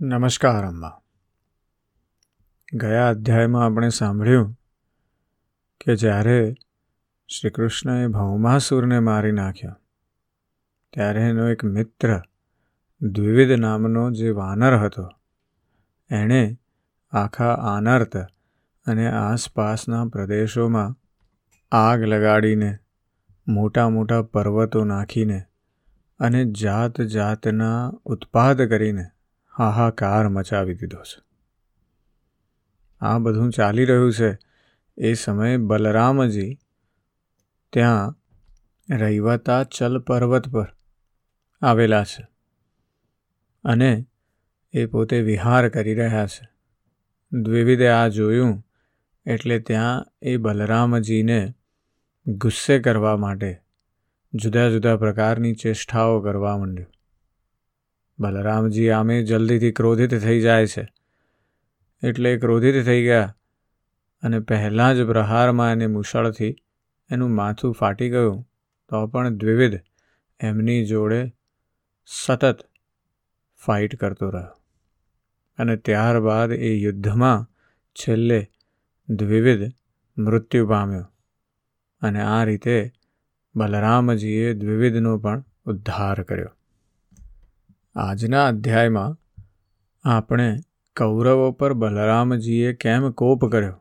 નમસ્કાર, અમ્મા. ગયા અધ્યાયમાં આપણે સાંભળ્યું કે જ્યારે શ્રી કૃષ્ણએ ભૌમાસુરને મારી નાખ્યો, ત્યારે એનો એક મિત્ર દ્વિવિધ નામનો જે વાનર હતો, એણે આખા આનર્ત અને આસપાસના પ્રદેશોમાં આગ લગાડીને મોટા મોટા પર્વતો નાખીને અને જાત જાતના ઉત્પાદ કરીને હાહાકાર મચાવી દીધો છે. આ બધું ચાલી રહ્યું છે. એ સમયે બલરામજી ત્યાં રૈવતા ચલ પર્વત પર આવેલા છે અને એ પોતે વિહાર કરી રહ્યા છે. દ્વિવિધે આ જોયું એટલે ત્યાં એ બલરામજીને ગુસ્સે કરવા માટે જુદા જુદા પ્રકારની ચેષ્ટાઓ કરવા માંડ્યો. બલરામજી આમે જલ્દીથી ક્રોધિત થઈ જાય છે. એટલે ક્રોધિત થઈ ગયા અને પહેલાં જ પ્રહારમાં એને મુશળથી એનું માથું ફાટી ગયું તો પણ દ્વિવિધ એમની જોડે સતત ફાઇટ કરતો રહ્યો. અને ત્યારબાદ એ યુદ્ધમાં છેલ્લે દ્વિવિધ મૃત્યુ પામ્યો. અને આ રીતે બલરામજીએ દ્વિવિધનો પણ ઉદ્ધાર કર્યો. આજના અધ્યાયમાં આપણે કૌરવો પર બલરામજીએ કેમ કોપ કર્યો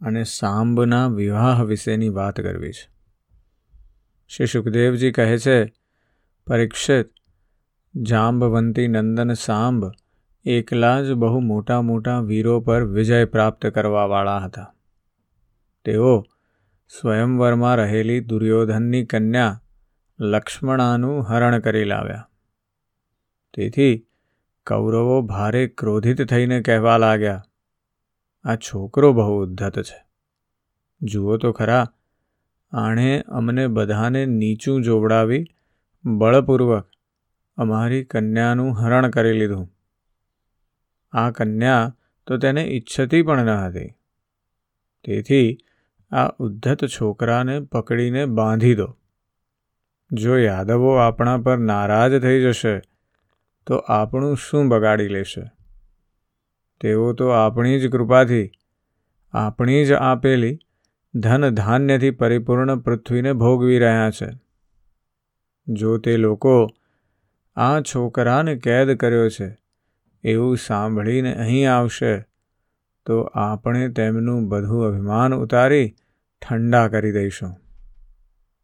અને સાંબના વિવાહ વિશેની વાત કરવી છે. શ્રી સુખદેવજી કહે છે, પરીક્ષિત, જાંબવંતી નંદન સાંબ એકલા જ બહુ મોટા મોટા વીરો પર વિજય પ્રાપ્ત કરવાવાળા હતા. તેઓ સ્વયંવરમાં રહેલી દુર્યોધનની કન્યા લક્ષ્મણાનું હરણ કરી લાવ્યા. તેથી કૌરવો ભારે ક્રોધિત થઈને કહેવા લાગ્યા, આ છોકરો બહુ ઉદ્ધત છે. જુઓ તો ખરા, આણે અમને બધાને નીચું જોવડાવી બળપૂર્વક અમારી કન્યાનું હરણ કરી લીધું. આ કન્યા તો તેને ઈચ્છતી પણ ન હતી. તેથી આ ઉદ્ધત છોકરાને પકડીને બાંધી દો. જો યાદવો આપણા પર નારાજ થઈ જશે તો આપણું શું બગાડી લેશે? તેઓ તો આપણી જ કૃપાથી, આપણી જ આપેલી ધન ધાન્યથી પરિપૂર્ણ પૃથ્વીને ભોગવી રહ્યા છે. જો તે લોકો આ છોકરાને કેદ કર્યો છે, એવું સાંભળીને અહીં આવશે, તો આપણે તેમનું બધું અભિમાન ઉતારી ઠંડા કરી દઈશું.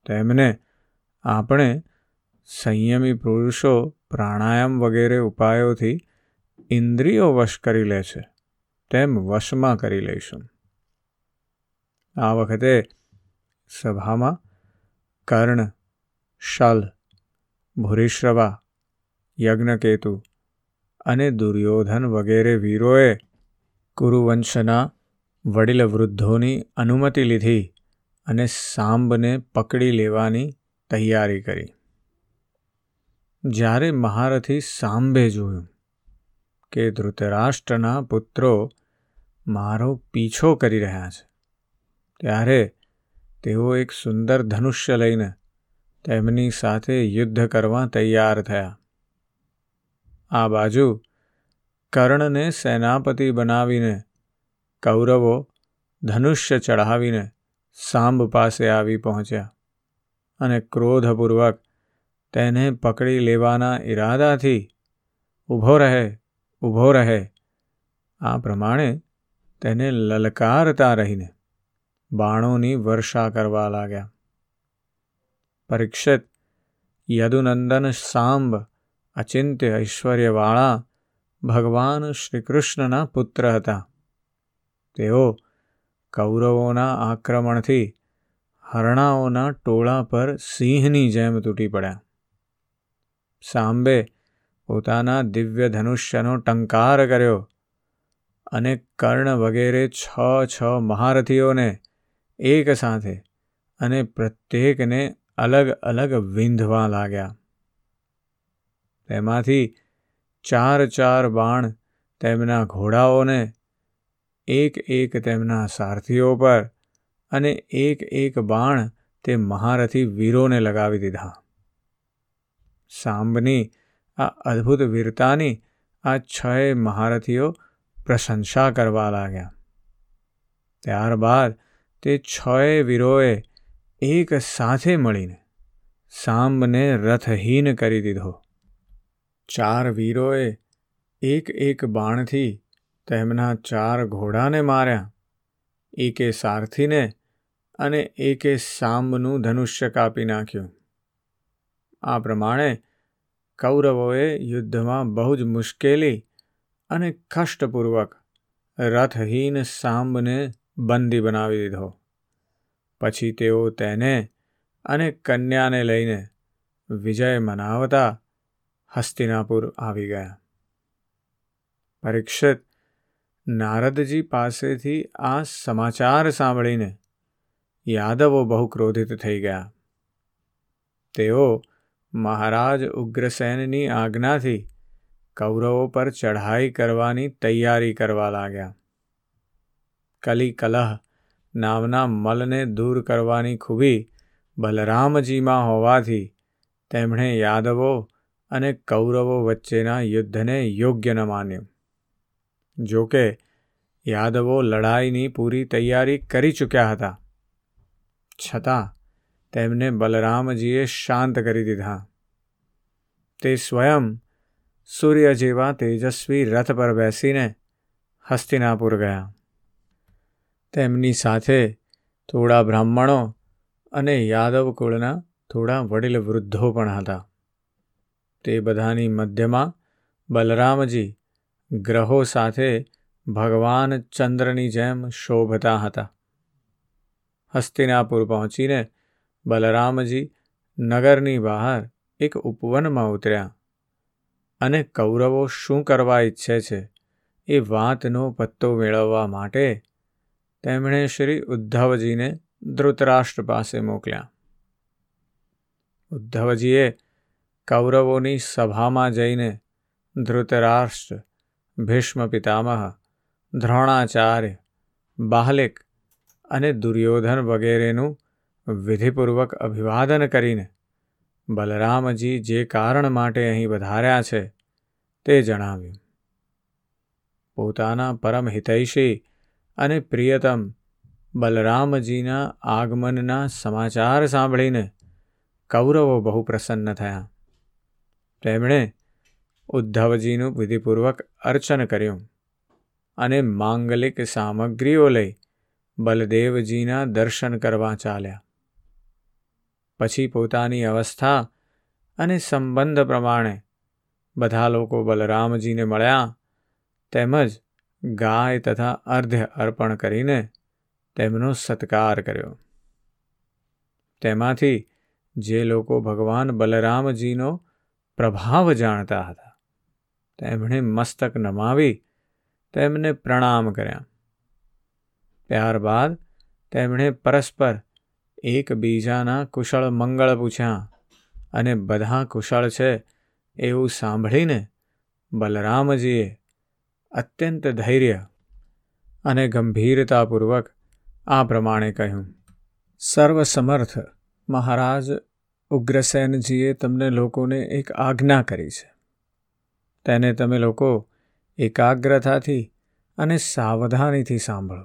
તેમને આપણે સંયમી પુરુષો પ્રાણાયામ વગેરે ઉપાયોથી ઇન્દ્રિયો વશ કરી લે છે. તેમ વશમાં કરી લઈશું. આ વખતે સભામાં કર્ણ, શલ, ભૂરિશ્રવા, યજ્ઞકેતુ અને દુર્યોધન વગેરે વીરોએ કુરુવંશના વડીલ વૃદ્ધોની અનુમતિ લીધી અને સાંબને પકડી લેવાની તૈયારી કરી. જ્યારે મહારથી સાંભે જોયું કે ધૃતરાષ્ટ્રના પુત્રો મારો પીછો કરી રહ્યા છે, ત્યારે તેઓ એક સુંદર ધનુષ્ય લઈને તેમની સાથે યુદ્ધ કરવા તૈયાર થયા. આ બાજુ કર્ણને સેનાપતિ બનાવીને કૌરવો ધનુષ્ય ચઢાવીને સાંબ પાસે આવી પહોંચ્યા અને ક્રોધપૂર્વક તેને પકડી લેવાના ઈરાદાથી ઊભો રહે ઊભો રહે. આ પ્રમાણે તેને લલકારતા રહીને બાણોની વર્ષા કરવા લાગ્યા. પરીક્ષિત યદુનંદન સાંબ અચિંત્ય ઐશ્વર્યવાળા ભગવાન શ્રીકૃષ્ણના પુત્ર હતા. તેઓ કૌરવોના આક્રમણથી હરણાઓના ટોળા પર સિંહની જેમ તૂટી પડ્યા. સાંબે પોતાના દિવ્ય ધનુષ્યનો ટંકાર કર્યો અને કર્ણ વગેરે છ છ મહારથીઓને એક સાથે અને પ્રત્યેકને અલગ અલગ વિંધવા લાગ્યા. તેમાંથી ચાર ચાર બાણ તેમના ઘોડાઓને, એક એક તેમના સારથીઓ પર અને એક એક બાણ તે મહારથી વીરોને લગાવી દીધા. સાંબની આ અદ્ભુત વીરતાની, આ છય મહારથીઓ પ્રશંસા કરવા લાગ્યા. ત્યારબાદ તે છય વીરોએ એક સાથે મળીને સાંબને રથહીન કરી દીધો. ચાર વીરોએ એક એક બાણથી તેમના ચાર ઘોડાને માર્યા. એકે સારથીને અને એકે સાંબનું ધનુષ્ય કાપી નાખ્યું. આ પ્રમાણે કૌરવોએ યુદ્ધમાં બહુ જ મુશ્કેલી અને કષ્ટપૂર્વક રથહીન સાંબને બંદી બનાવી દીધો. પછી તેઓ તેને અને કન્યાને લઈને વિજય મનાવતા હસ્તિનાપુર આવી ગયા. પરીક્ષિત નારદજી પાસેથી આ સમાચાર સાંભળીને યાદવો બહુ ક્રોધિત થઈ ગયા. તેઓ મહારાજ ઉગ્રસેનની આજ્ઞાથી કૌરવો પર ચઢાઈ કરવાની તૈયારી કરવા લાગ્યા. કલી કલહ નામના મલને દૂર કરવાની ખૂબી બલરામજીમાં હોવાથી તેમણે યાદવો અને કૌરવો વચ્ચેના યુદ્ધને યોગ્ય ન માન્યું. જોકે યાદવો લડાઈની પૂરી તૈયારી કરી ચૂક્યા હતા. છતાં તેમને બલરામજીએ શાંત કરી દીધા. તે સ્વયં સૂર્ય જેવા તેજસ્વી રથ પર બેસીને હસ્તિનાપુર ગયા. તેમની સાથે થોડા બ્રાહ્મણો અને યાદવ કુળના થોડા વડીલ વૃદ્ધો પણ હતા. તે બધાની મધ્યમાં બલરામજી ગ્રહો સાથે ભગવાન ચંદ્રની જેમ શોભતા હતા. હસ્તિનાપુર પહોંચીને બલરામજી નગરની બહાર એક ઉપવનમાં ઉતર્યા. અને કૌરવો શું કરવા ઈચ્છે છે? એ વાતનો પત્તો મેળવવા માટે તેમણે શ્રી ઉદ્ધવજીને ધૃતરાષ્ટ્ર પાસે મોકલ્યા. ઉદ્ધવજીએ કૌરવોની સભામાં જઈને ધૃતરાષ્ટ્ર, ભીષ્મ પિતામહ, દ્રોણાચાર્ય, બાહલિક અને દુર્યોધન વગેરેનું વિધિપૂર્વક અભિવાદન કરીને બલરામજી જે કારણ માટે અહીં વધાર્યા છે તે જણાવ્યું. પોતાના પરમ હિતૈષી અને પ્રિયતમ બલરામજીના આગમનના સમાચાર સાંભળીને કૌરવો બહુ પ્રસન્ન થયા. તેમણે ઉદ્ધવજીનું વિધિપૂર્વક અર્ચન કર્યું અને માંગલિક સામગ્રીઓ લઈ બલદેવજીના દર્શન કરવા ચાલ્યા. પછી પોતાની અવસ્થા અને સંબંધ પ્રમાણે બધા લોકો બલરામજીને મળ્યા તેમજ ગાય તથા અર્ધ્ય અર્પણ કરીને તેમનો સત્કાર કર્યો. તેમાંથી જે લોકો ભગવાન બલરામજીનો પ્રભાવ જાણતા હતા, તેમણે મસ્તક નમાવી તેમને પ્રણામ કર્યા. ત્યારબાદ તેમણે પરસ્પર એકબીજાના કુશળ મંગળ પૂછ્યા, અને બધા કુશળ છે એવું સાંભળીને બલરામજીએ અત્યંત ધૈર્ય અને ગંભીરતાપૂર્વક આ પ્રમાણે કહ્યું, સર્વસમર્થ મહારાજ ઉગ્રસેનજીએ તમને લોકોને એક આજ્ઞા કરી છે. તેને તમે લોકો એકાગ્રતાથી અને સાવધાનીથી સાંભળો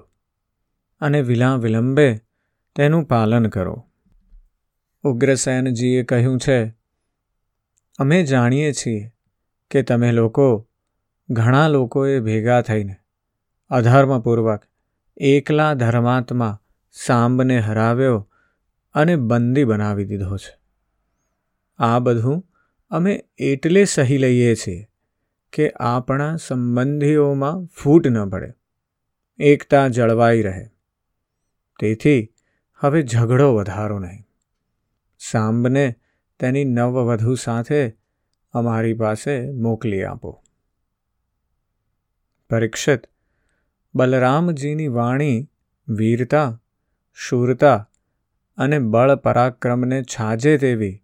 અને વિલા વિલંબે તેનું પાલન કરો. ઉગ્રસેનજીએ કહ્યું છે, અમે જાણીએ છીએ કે તમે લોકો ઘણા લોકોએ ભેગા થઈને અધર્મપૂર્વક એકલા ધર્માત્મા સાંબને હરાવ્યો અને બંદી બનાવી દીધો છે. આ બધું અમે એટલે સહી લઈએ છીએ કે આપણા સંબંધીઓમાં ફૂટ ન પડે. એકતા જળવાઈ રહે. તેથી હવે ઝઘડો વધારો નહીં. સાંબને તેની નવવધુ સાથે અમારી પાસે મોકલી આપો. પરીક્ષિત, બલરામજીની વાણી વીરતા, શૂરતા અને બળ પરાક્રમને છાજે તેવી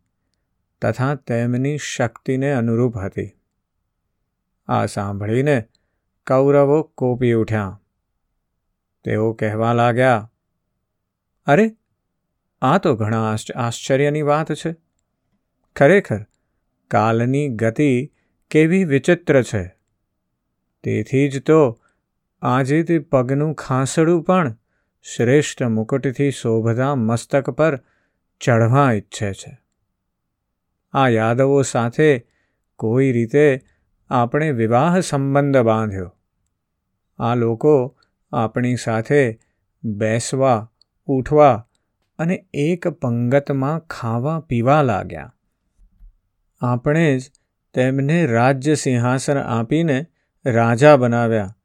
તથા તેમની શક્તિને અનુરૂપ હતી. આ સાંભળીને કૌરવો કોપી ઉઠ્યા. તેઓ કહેવા લાગ્યા અરે, આ તો ઘણા આશ્ચર્યની વાત છે. ખરેખર, કાલની ગતિ કેવી વિચિત્ર છે. તેથી જ તો આજે તે પગનું ખાંસડું પણ શ્રેષ્ઠ મુકુટથી શોભતા મસ્તક પર ચઢવા ઈચ્છે છે. આ યાદવો સાથે કોઈ રીતે આપણે વિવાહ સંબંધ બાંધ્યો. આ લોકો આપણી સાથે બેસવા ઉઠવા અને એક પંગતમાં ખાવા પીવા લાગ્યા. આપણે જ તેમને રાજ્ય સિંહાસન આપીને રાજા બનાવ્યા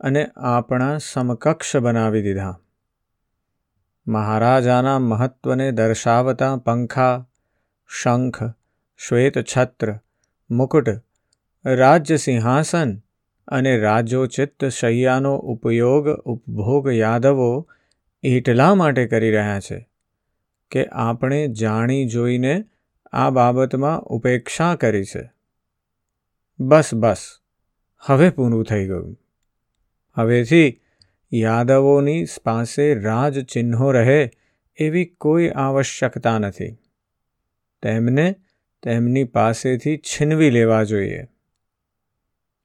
અને આપણા સમકક્ષ બનાવી દીધા. મહારાજાના મહત્વને દર્શાવતા પંખા, શંખ, શ્વેતછત્ર, મુકુટ, રાજ્ય સિંહાસન અને રાજોચિત શૈયાનો ઉપયોગ ઉપભોગ યાદવો એટલા માટે કરી રહ્યા છે કે આપણે જાણી જોઈને આ બાબતમાં ઉપેક્ષા કરી છે. બસ બસ, હવે પૂરું થઈ ગયું. હવેથી યાદવોની પાસે રાજ ચિહ્નો રહે એવી કોઈ આવશ્યકતા નથી. તેમને તેમની પાસેથી છીનવી લેવા જોઈએ.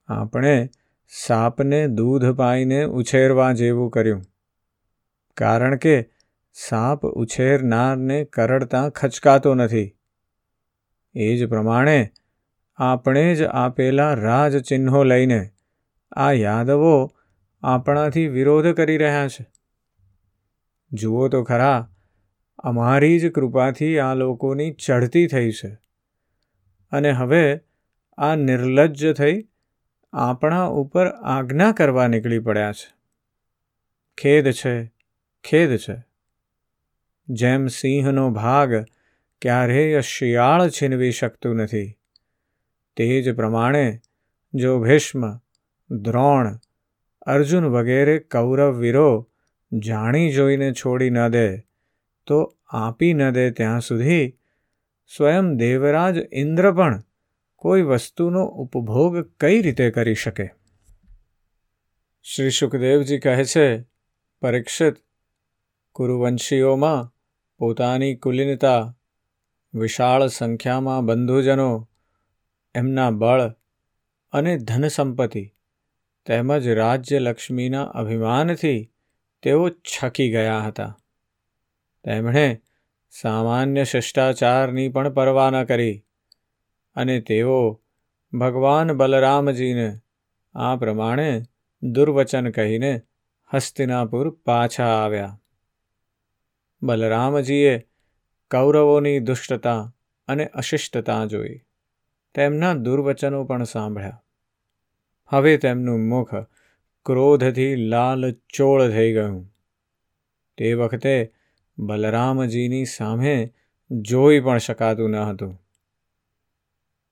આપણે સાપને દૂધ પાઈને ઉછેરવા જેવું કર્યું. કારણ કે સાપ ઉછેરનારને કરડતા ખચકાતો નથી. એ જ પ્રમાણે આપણે જ આપેલા રાજચિહ્નો લઈને આ યાદવો આપણાથી વિરોધ કરી રહ્યા છે. જુઓ તો ખરા, અમારી જ કૃપાથી આ લોકોની ચઢતી થઈ છે. અને હવે આ નિર્લજ્જ થઈ આપણા ઉપર આજ્ઞા કરવા નીકળી પડ્યા છે. ખેદ છે ખેદ છે. જેમ સિંહનો ભાગ ક્યારેય શિયાળ છીનવી શકતું નથી, તે જ પ્રમાણે જો ભીષ્મ, દ્રોણ, અર્જુન વગેરે કૌરવ વીરો જાણી જોઈને છોડી ન દે, તો આપી ન દે ત્યાં સુધી સ્વયં દેવરાજ ઇન્દ્ર પણ કોઈ વસ્તુનો ઉપભોગ કઈ રીતે કરી શકે? શ્રી સુખદેવજી કહે છે, પરીક્ષિત કુરુવંશીઓમાં પોતાની કુલીનતા, વિશાળ સંખ્યામાં બંધુજનો, એમના બળ અને ધન સંપત્તિ તેમજ રાજ્યલક્ષ્મીના અભિમાનથી તેઓ છકી ગયા હતા. તેમણે સામાન્ય શિષ્ટાચારની પણ પરવા ન કરી અને તેઓ ભગવાન બલરામજીને આ પ્રમાણે દુર્વચન કહીને હસ્તિનાપુર પાછા આવ્યા. બલરામજીએ કૌરવોની દુષ્ટતા અને અશિષ્ટતા જોઈ. તેમના દુર્વચનો પણ સાંભળ્યા. હવે તેમનું મુખ ક્રોધથી લાલ ચોળ થઈ ગયું. તે વખતે બલરામજીની સામે જોઈ પણ શકાતું ન હતું.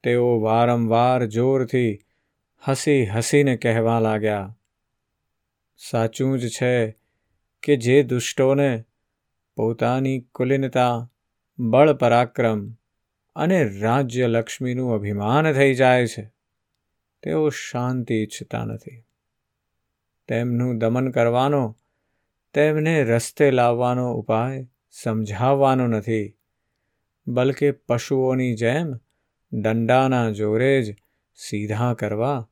તેઓ વારંવાર જોરથી હસી હસીને કહેવા લાગ્યા, સાચું જ છે કે જે દુષ્ટોને પોતાની કુલીનતા, બળ પરાક્રમ અને રાજ્ય લક્ષ્મીનું અભિમાન થઈ જાય છે. તેઓ શાંતિ ઈચ્છતા નથી. તેમનું દમન કરવાનો, તેમને રસ્તે લાવવાનો ઉપાય સમજાવવાનો નથી, બલકે પશુઓની જેમ દંડાના જોરે જ સીધા કરવા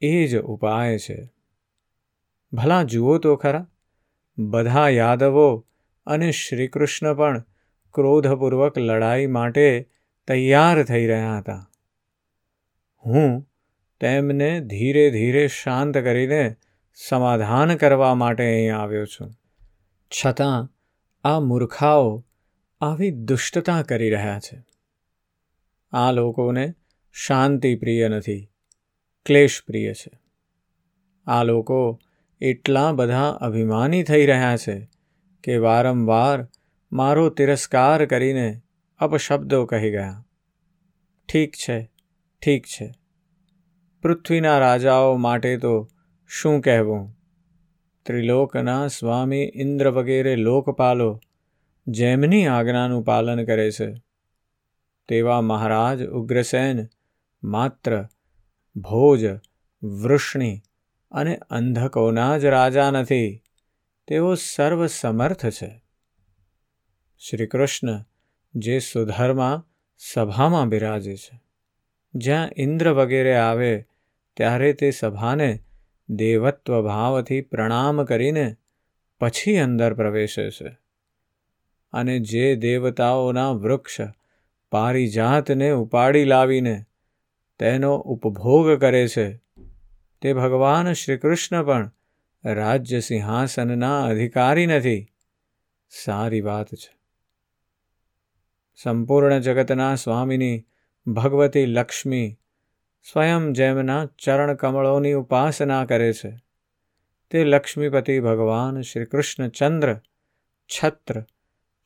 એ જ ઉપાય છે. ભલા જુઓ તો ખરા, બધા યાદવો અને શ્રીકૃષ્ણ પણ ક્રોધપૂર્વક લડાઈ માટે તૈયાર થઈ રહ્યા હતા. હું તેમને ધીરે ધીરે શાંત કરીને સમાધાન કરવા માટે અહીં આવ્યો છું. છતાં આ મૂર્ખાઓ આવી દુષ્ટતા કરી રહ્યા છે. આ લોકોને શાંતિ પ્રિય નથી ક્લેશ પ્રિય છે. આ લોકો એટલા બધા અભિમાની થઈ રહ્યા છે કે વારંવાર મારો તિરસ્કાર કરીને અપશબ્દો કહી ગયા. ઠીક છે ઠીક છે. પૃથ્વીના રાજાઓ માટે તો શું કહેવું? ત્રિલોકના સ્વામી ઇન્દ્ર વગેરે લોકપાલો જેમની આજ્ઞાનું પાલન કરે છે, તેવા મહારાજ ઉગ્રસેન માત્ર ભોજ, વૃષ્ણિ અને અંધકોના જ રાજા નથી. તેઓ સર્વસમર્થ છે. શ્રી કૃષ્ણ જે સુધર્મા સભામાં બિરાજે છે. જ્યાં ઇન્દ્ર વગેરે આવે, ત્યારે તે સભાને દેવત્વ ભાવથી પ્રણામ કરીને પછી અંદર પ્રવેશે છે. અને જે દેવતાઓના વૃક્ષ પારિજાતને ઉપાડી લાવીને તેનો ઉપભોગ કરે છે, તે ભગવાન શ્રી કૃષ્ણ પણ રાજ્ય સિંહાસનના અધિકારી નથી. સારી વાત છે. સંપૂર્ણ જગતના સ્વામીની ભગવતી લક્ષ્મી સ્વયં જેમના ચરણ કમળોની ઉપાસના કરે છે. તે લક્ષ્મીપતિ ભગવાન શ્રી કૃષ્ણચંદ્ર છત્ર,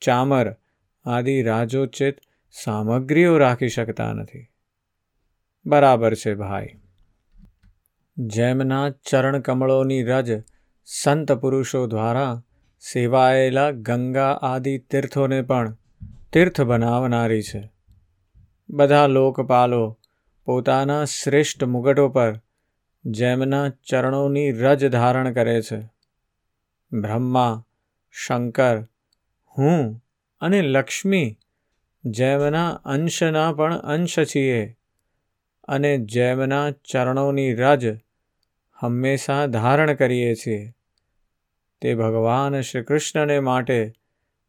ચામર આદિ રાજોચિત સામગ્રીઓ રાખી શકતા નથી. બરાબર છે ભાઈ. જેમના ચરણકમળોની રજ સંત પુરુષો દ્વારા સેવાયેલા ગંગા આદિ તીર્થોને પણ તીર્થ બનાવનારી છે. બધા લોકપાલો પોતાના શ્રેષ્ઠ મુગટો પર જેમના ચરણોની રજ ધારણ કરે છે. બ્રહ્મા, શંકર, હું અને લક્ષ્મી જેમના અંશના પણ અંશ છીએ અને જેમના ચરણોની રજ હંમેશા ધારણ કરીએ છીએ. તે ભગવાન શ્રી કૃષ્ણને માટે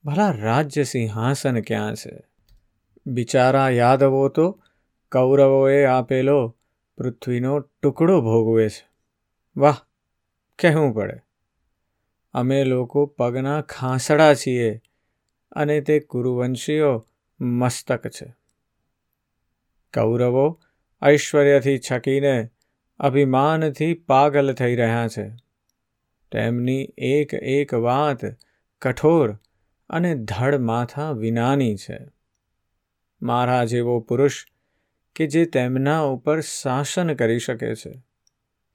ભલા રાજ્ય સિંહાસન ક્યાં છે? બિચારા યાદવો તો કૌરવોએ આપેલો પૃથ્વીનો ટુકડો ભોગવે છે. વાહ, કહેવું પડે. અમે લોકો પગના ખાંસડા છીએ અને તે કુરુવંશીઓ મસ્તક છે. કૌરવો ઐશ્વર્યથી છકીને અભિમાનથી પાગલ થઈ રહ્યા છે. તેમની એક એક વાત કઠોર અને ધડ માથા વિનાની છે. મારા જેવો પુરુષ કે જે તેમના ઉપર શાસન કરી શકે છે,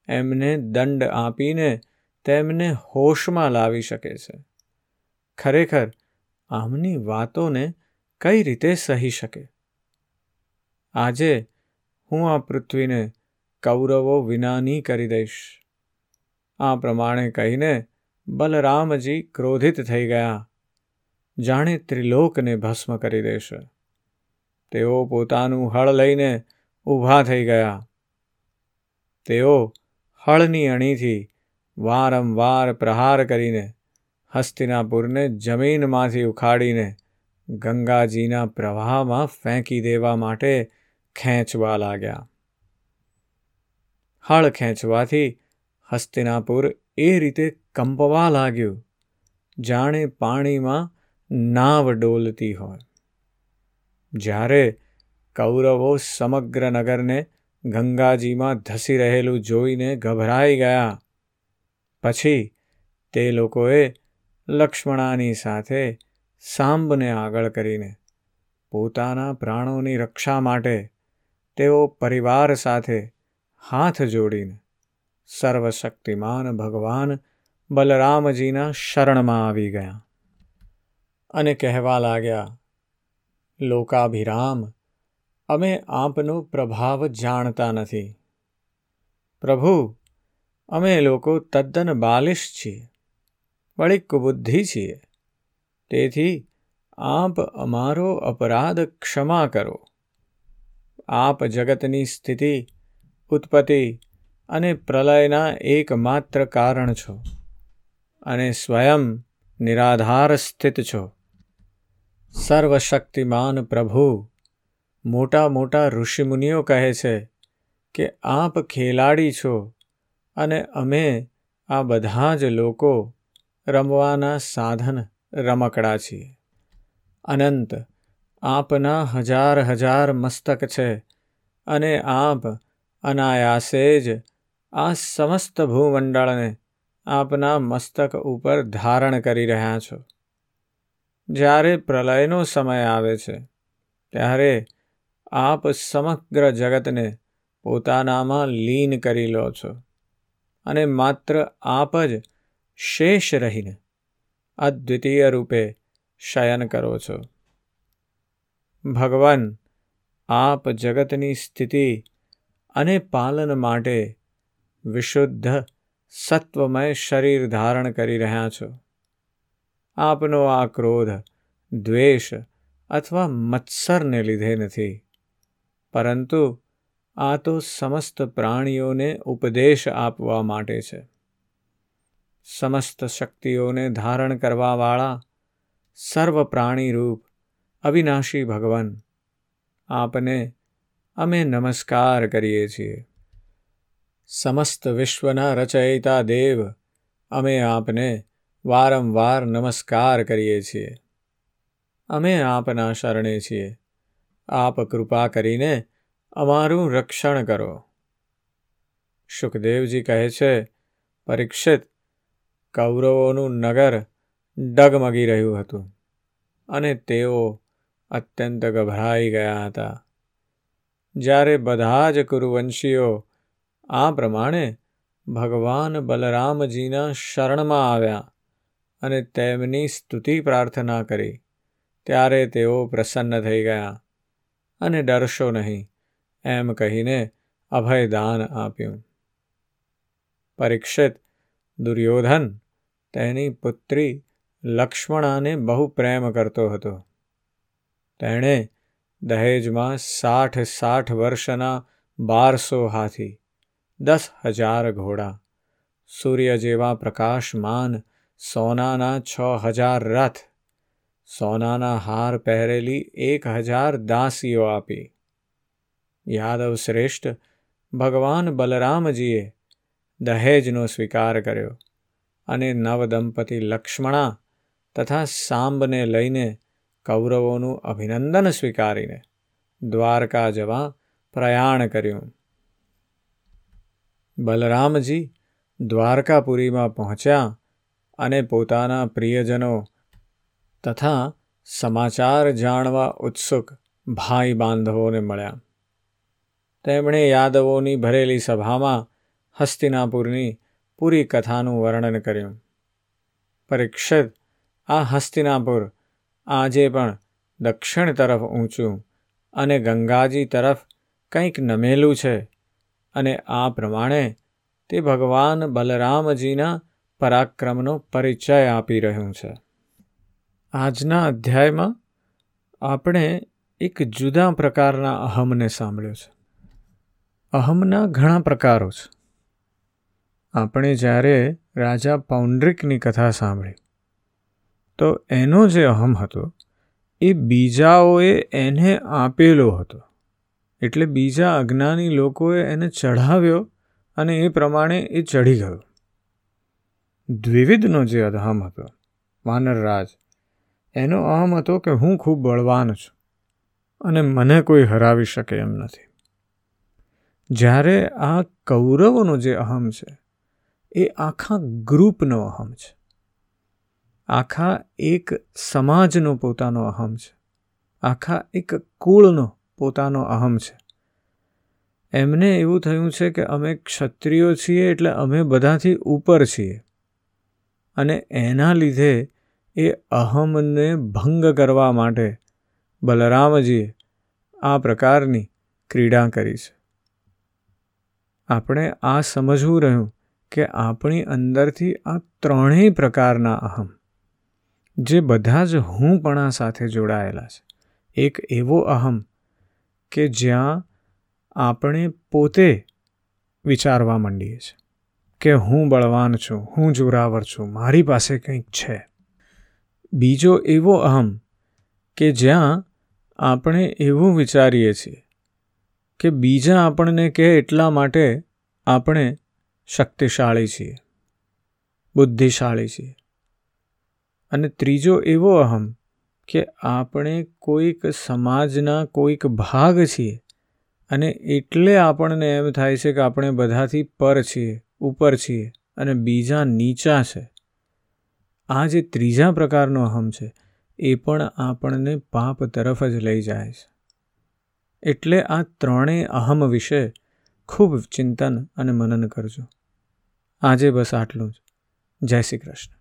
એમને દંડ આપીને તેમને હોશમાં લાવી શકે છે. ખરેખર આમની વાતોને કઈ રીતે સહી શકે? આજે હું આ પૃથ્વીને કૌરવો વિનાની કરી દઈશ. આ પ્રમાણે કહીને બલરામજી ક્રોધિત થઈ ગયા. જાણે ત્રિલોકને ભસ્મ કરી દેશે. તેઓ પોતાનું હળ લઈને ઊભા થઈ ગયા. તેઓ હળની અણીથી વારંવાર પ્રહાર કરીને હસ્તિનાપુરને જમીનમાંથી ઉખાડીને ગંગાજીના પ્રવાહમાં ફેંકી દેવા માટે ખેંચવા લાગ્યા. હળ ખેંચવાથી હસ્તિનાપુર એ રીતે કંપવા લાગ્યું. જાણે પાણીમાં નાવ ડોલતી હોય. જ્યારે કૌરવો સમગ્ર નગરને ગંગાજીમાં ધસી રહેલું જોઈને ગભરાઈ ગયા. પછી તે લોકોએ લક્ષ્મણાની સાથે સાંબને આગળ કરીને પોતાના પ્રાણોની રક્ષા માટે તેઓ પરિવાર સાથે હાથ જોડીને સર્વશક્તિમાન ભગવાન બલરામજીના શરણમાં આવી ગયા અને કહેવા લાગ્યા, લોકાભિરામ, અમે આપનો પ્રભાવ જાણતા નથી. પ્રભુ, અમે લોકો તદ્દન બાલિશ છીએ વળી કુબુદ્ધિ છીએ. તેથી આપ અમારો અપરાધ ક્ષમા કરો. આપ જગતની સ્થિતિ ઉત્પત્તિ અને પ્રલયના એકમાત્ર કારણ છો અને સ્વયં નિરાધાર સ્થિત છો. સર્વશક્તિમાન પ્રભુ, મોટા મોટા ઋષિમુનિઓ કહે છે કે આપ ખેલાડી છો અને અમે આ બધા જ લોકો રમવાના સાધન રમકડા છીએ. અનંત આપના હજાર હજાર મસ્તક છે અને આપ અનાયાસે જ આ સમસ્ત ભૂમંડળને આપના મસ્તક ઉપર ધારણ કરી રહ્યા છો. જ્યારે પ્રલયનો સમય આવે છે, ત્યારે આપ સમગ્ર જગતને પોતાનામાં લીન કરી લો છો અને માત્ર આપ જ શેષ રહીને અદ્વિતીય રૂપે શયન કરો છો. ભગવાન, આપ જગતની સ્થિતિ અને પાલન માટે વિશુદ્ધ સત્વમય શરીર ધારણ કરી રહ્યા છો. આપનો આ ક્રોધ, દ્વેષ અથવા મત્સરને લીધે નથી. પરંતુ આ તો સમસ્ત પ્રાણીઓને ઉપદેશ આપવા માટે છે. સમસ્ત શક્તિઓને ધારણ કરવાવાળા સર્વ પ્રાણીરૂપ અવિનાશી ભગવાન, આપને અમે નમસ્કાર કરીએ છીએ. સમસ્ત વિશ્વના રચયિતા દેવ, અમે આપને વારંવાર નમસ્કાર કરીએ છીએ. અમે આપના શરણે છીએ. આપ કૃપા કરીને અમારું રક્ષણ કરો. સુખદેવજી કહે છે, પરીક્ષિત કૌરવોનું નગર ડગમગી રહ્યું હતું અને તેઓ અત્યંત ગભરાઈ ગયા હતા. જ્યારે બધા જ કુરુવંશીઓ આ પ્રમાણે ભગવાન બલરામજીના શરણમાં આવ્યા અને તેમની સ્તુતિ પ્રાર્થના કરી, ત્યારે તેઓ પ્રસન્ન થઈ ગયા અને ડરશો નહીં, એમ કહીને અભયદાન આપ્યું. પરીક્ષિત દુર્યોધન તેની પુત્રી લક્ષ્મણાને બહુ પ્રેમ કરતો હતો. તેણે દહેજમાં સાઠ સાઠ વર્ષના બારસો હાથી, દસ હજાર ઘોડા, સૂર્ય જેવા પ્રકાશમાન સોનાના છ હજાર રથ, સોનાના હાર પહેરેલી એક હજાર દાસીઓ આપી. યાદવ શ્રેષ્ઠ ભગવાન બલરામજીએ દહેજનો સ્વીકાર કર્યો અને નવદંપતિ લક્ષ્મણા તથા સાંબને લઈને કૌરવોનું અભિનંદન સ્વીકારીને દ્વારકા જવા પ્રયાણ કર્યું. બલરામજી દ્વારકાપુરીમાં પહોંચ્યા અને પોતાના પ્રિયજનો તથા સમાચાર જાણવા ઉત્સુક ભાઈ બાંધવોને મળ્યા. તેમણે યાદવોની ભરેલી સભામાં હસ્તિનાપુરની પૂરી કથાનું વર્ણન કર્યું. પરીક્ષિત આ હસ્તિનાપુર આજે પણ દક્ષિણ તરફ ઊંચું અને ગંગાજી તરફ કંઈક નમેલું છે અને આ પ્રમાણે તે ભગવાન બલરામજીના પરાક્રમનો પરિચય આપી રહ્યું છે. આજના અધ્યાયમાં આપણે એક જુદા પ્રકારના અહમને સાંભળ્યો છે. અહમના ઘણા પ્રકારો છે. આપણે જ્યારે રાજા પૌંડ્રિકની કથા સાંભળી તો એનો જે અહમ હતો, એ બીજાઓએ એને આપેલો હતો. એટલે બીજા અજ્ઞાની લોકોએ એને ચઢાવ્યો અને એ પ્રમાણે એ ચઢી ગયો. દ્વિવિધનો જે અહમ હતો વાનરરાજ એનો અહમ હતો કે હું ખૂબ બળવાન છું અને મને કોઈ હરાવી શકે એમ નથી. જ્યારે આ કૌરવોનો જે અહમ છે, એ આખા ગ્રુપનો અહમ છે. આખા એક સમાજનો પોતાનો અહમ છે. આખા એક કુળનો પોતાનો અહમ છે. એમને એવું થયું છે કે અમે ક્ષત્રિયો છીએ એટલે અમે બધાથી ઉપર છીએ. અને એના લીધે એ અહમને ભંગ કરવા માટે બલરામજીએ આ પ્રકારની ક્રીડા કરી છે. આપણે આ સમજવું રહ્યું કે આપણી અંદરથી આ ત્રણેય પ્રકારના અહમ જે બધા જ હુંપણા સાથે જોડાયેલા છે. એક એવો અહમ કે જ્યાં આપણે પોતે વિચારવા માંડીએ છીએ કે હું બળવાન છું, હું જોરાવર છું, મારી પાસે કંઈક છે. બીજો એવો અહમ કે જ્યાં આપણે એવું વિચારીએ છીએ કે બીજા આપણને કહે એટલા માટે આપણે શક્તિશાળી છીએ, બુદ્ધિશાળી છીએ. અને ત્રીજો એવો અહમ કે આપણે કોઈક સમાજના કોઈક ભાગ છીએ અને એટલે આપણને એમ થાય છે કે આપણે બધાથી પર છીએ, ઉપર છીએ અને બીજા નીચા છે. આ જે ત્રીજા પ્રકારનો અહમ છે, એ પણ આપણને પાપ તરફ જ લઈ જાય છે. એટલે આ ત્રણેય અહમ વિશે ખૂબ ચિંતન અને મનન કરજો. આજે બસ આટલું જ. જય શ્રી કૃષ્ણ.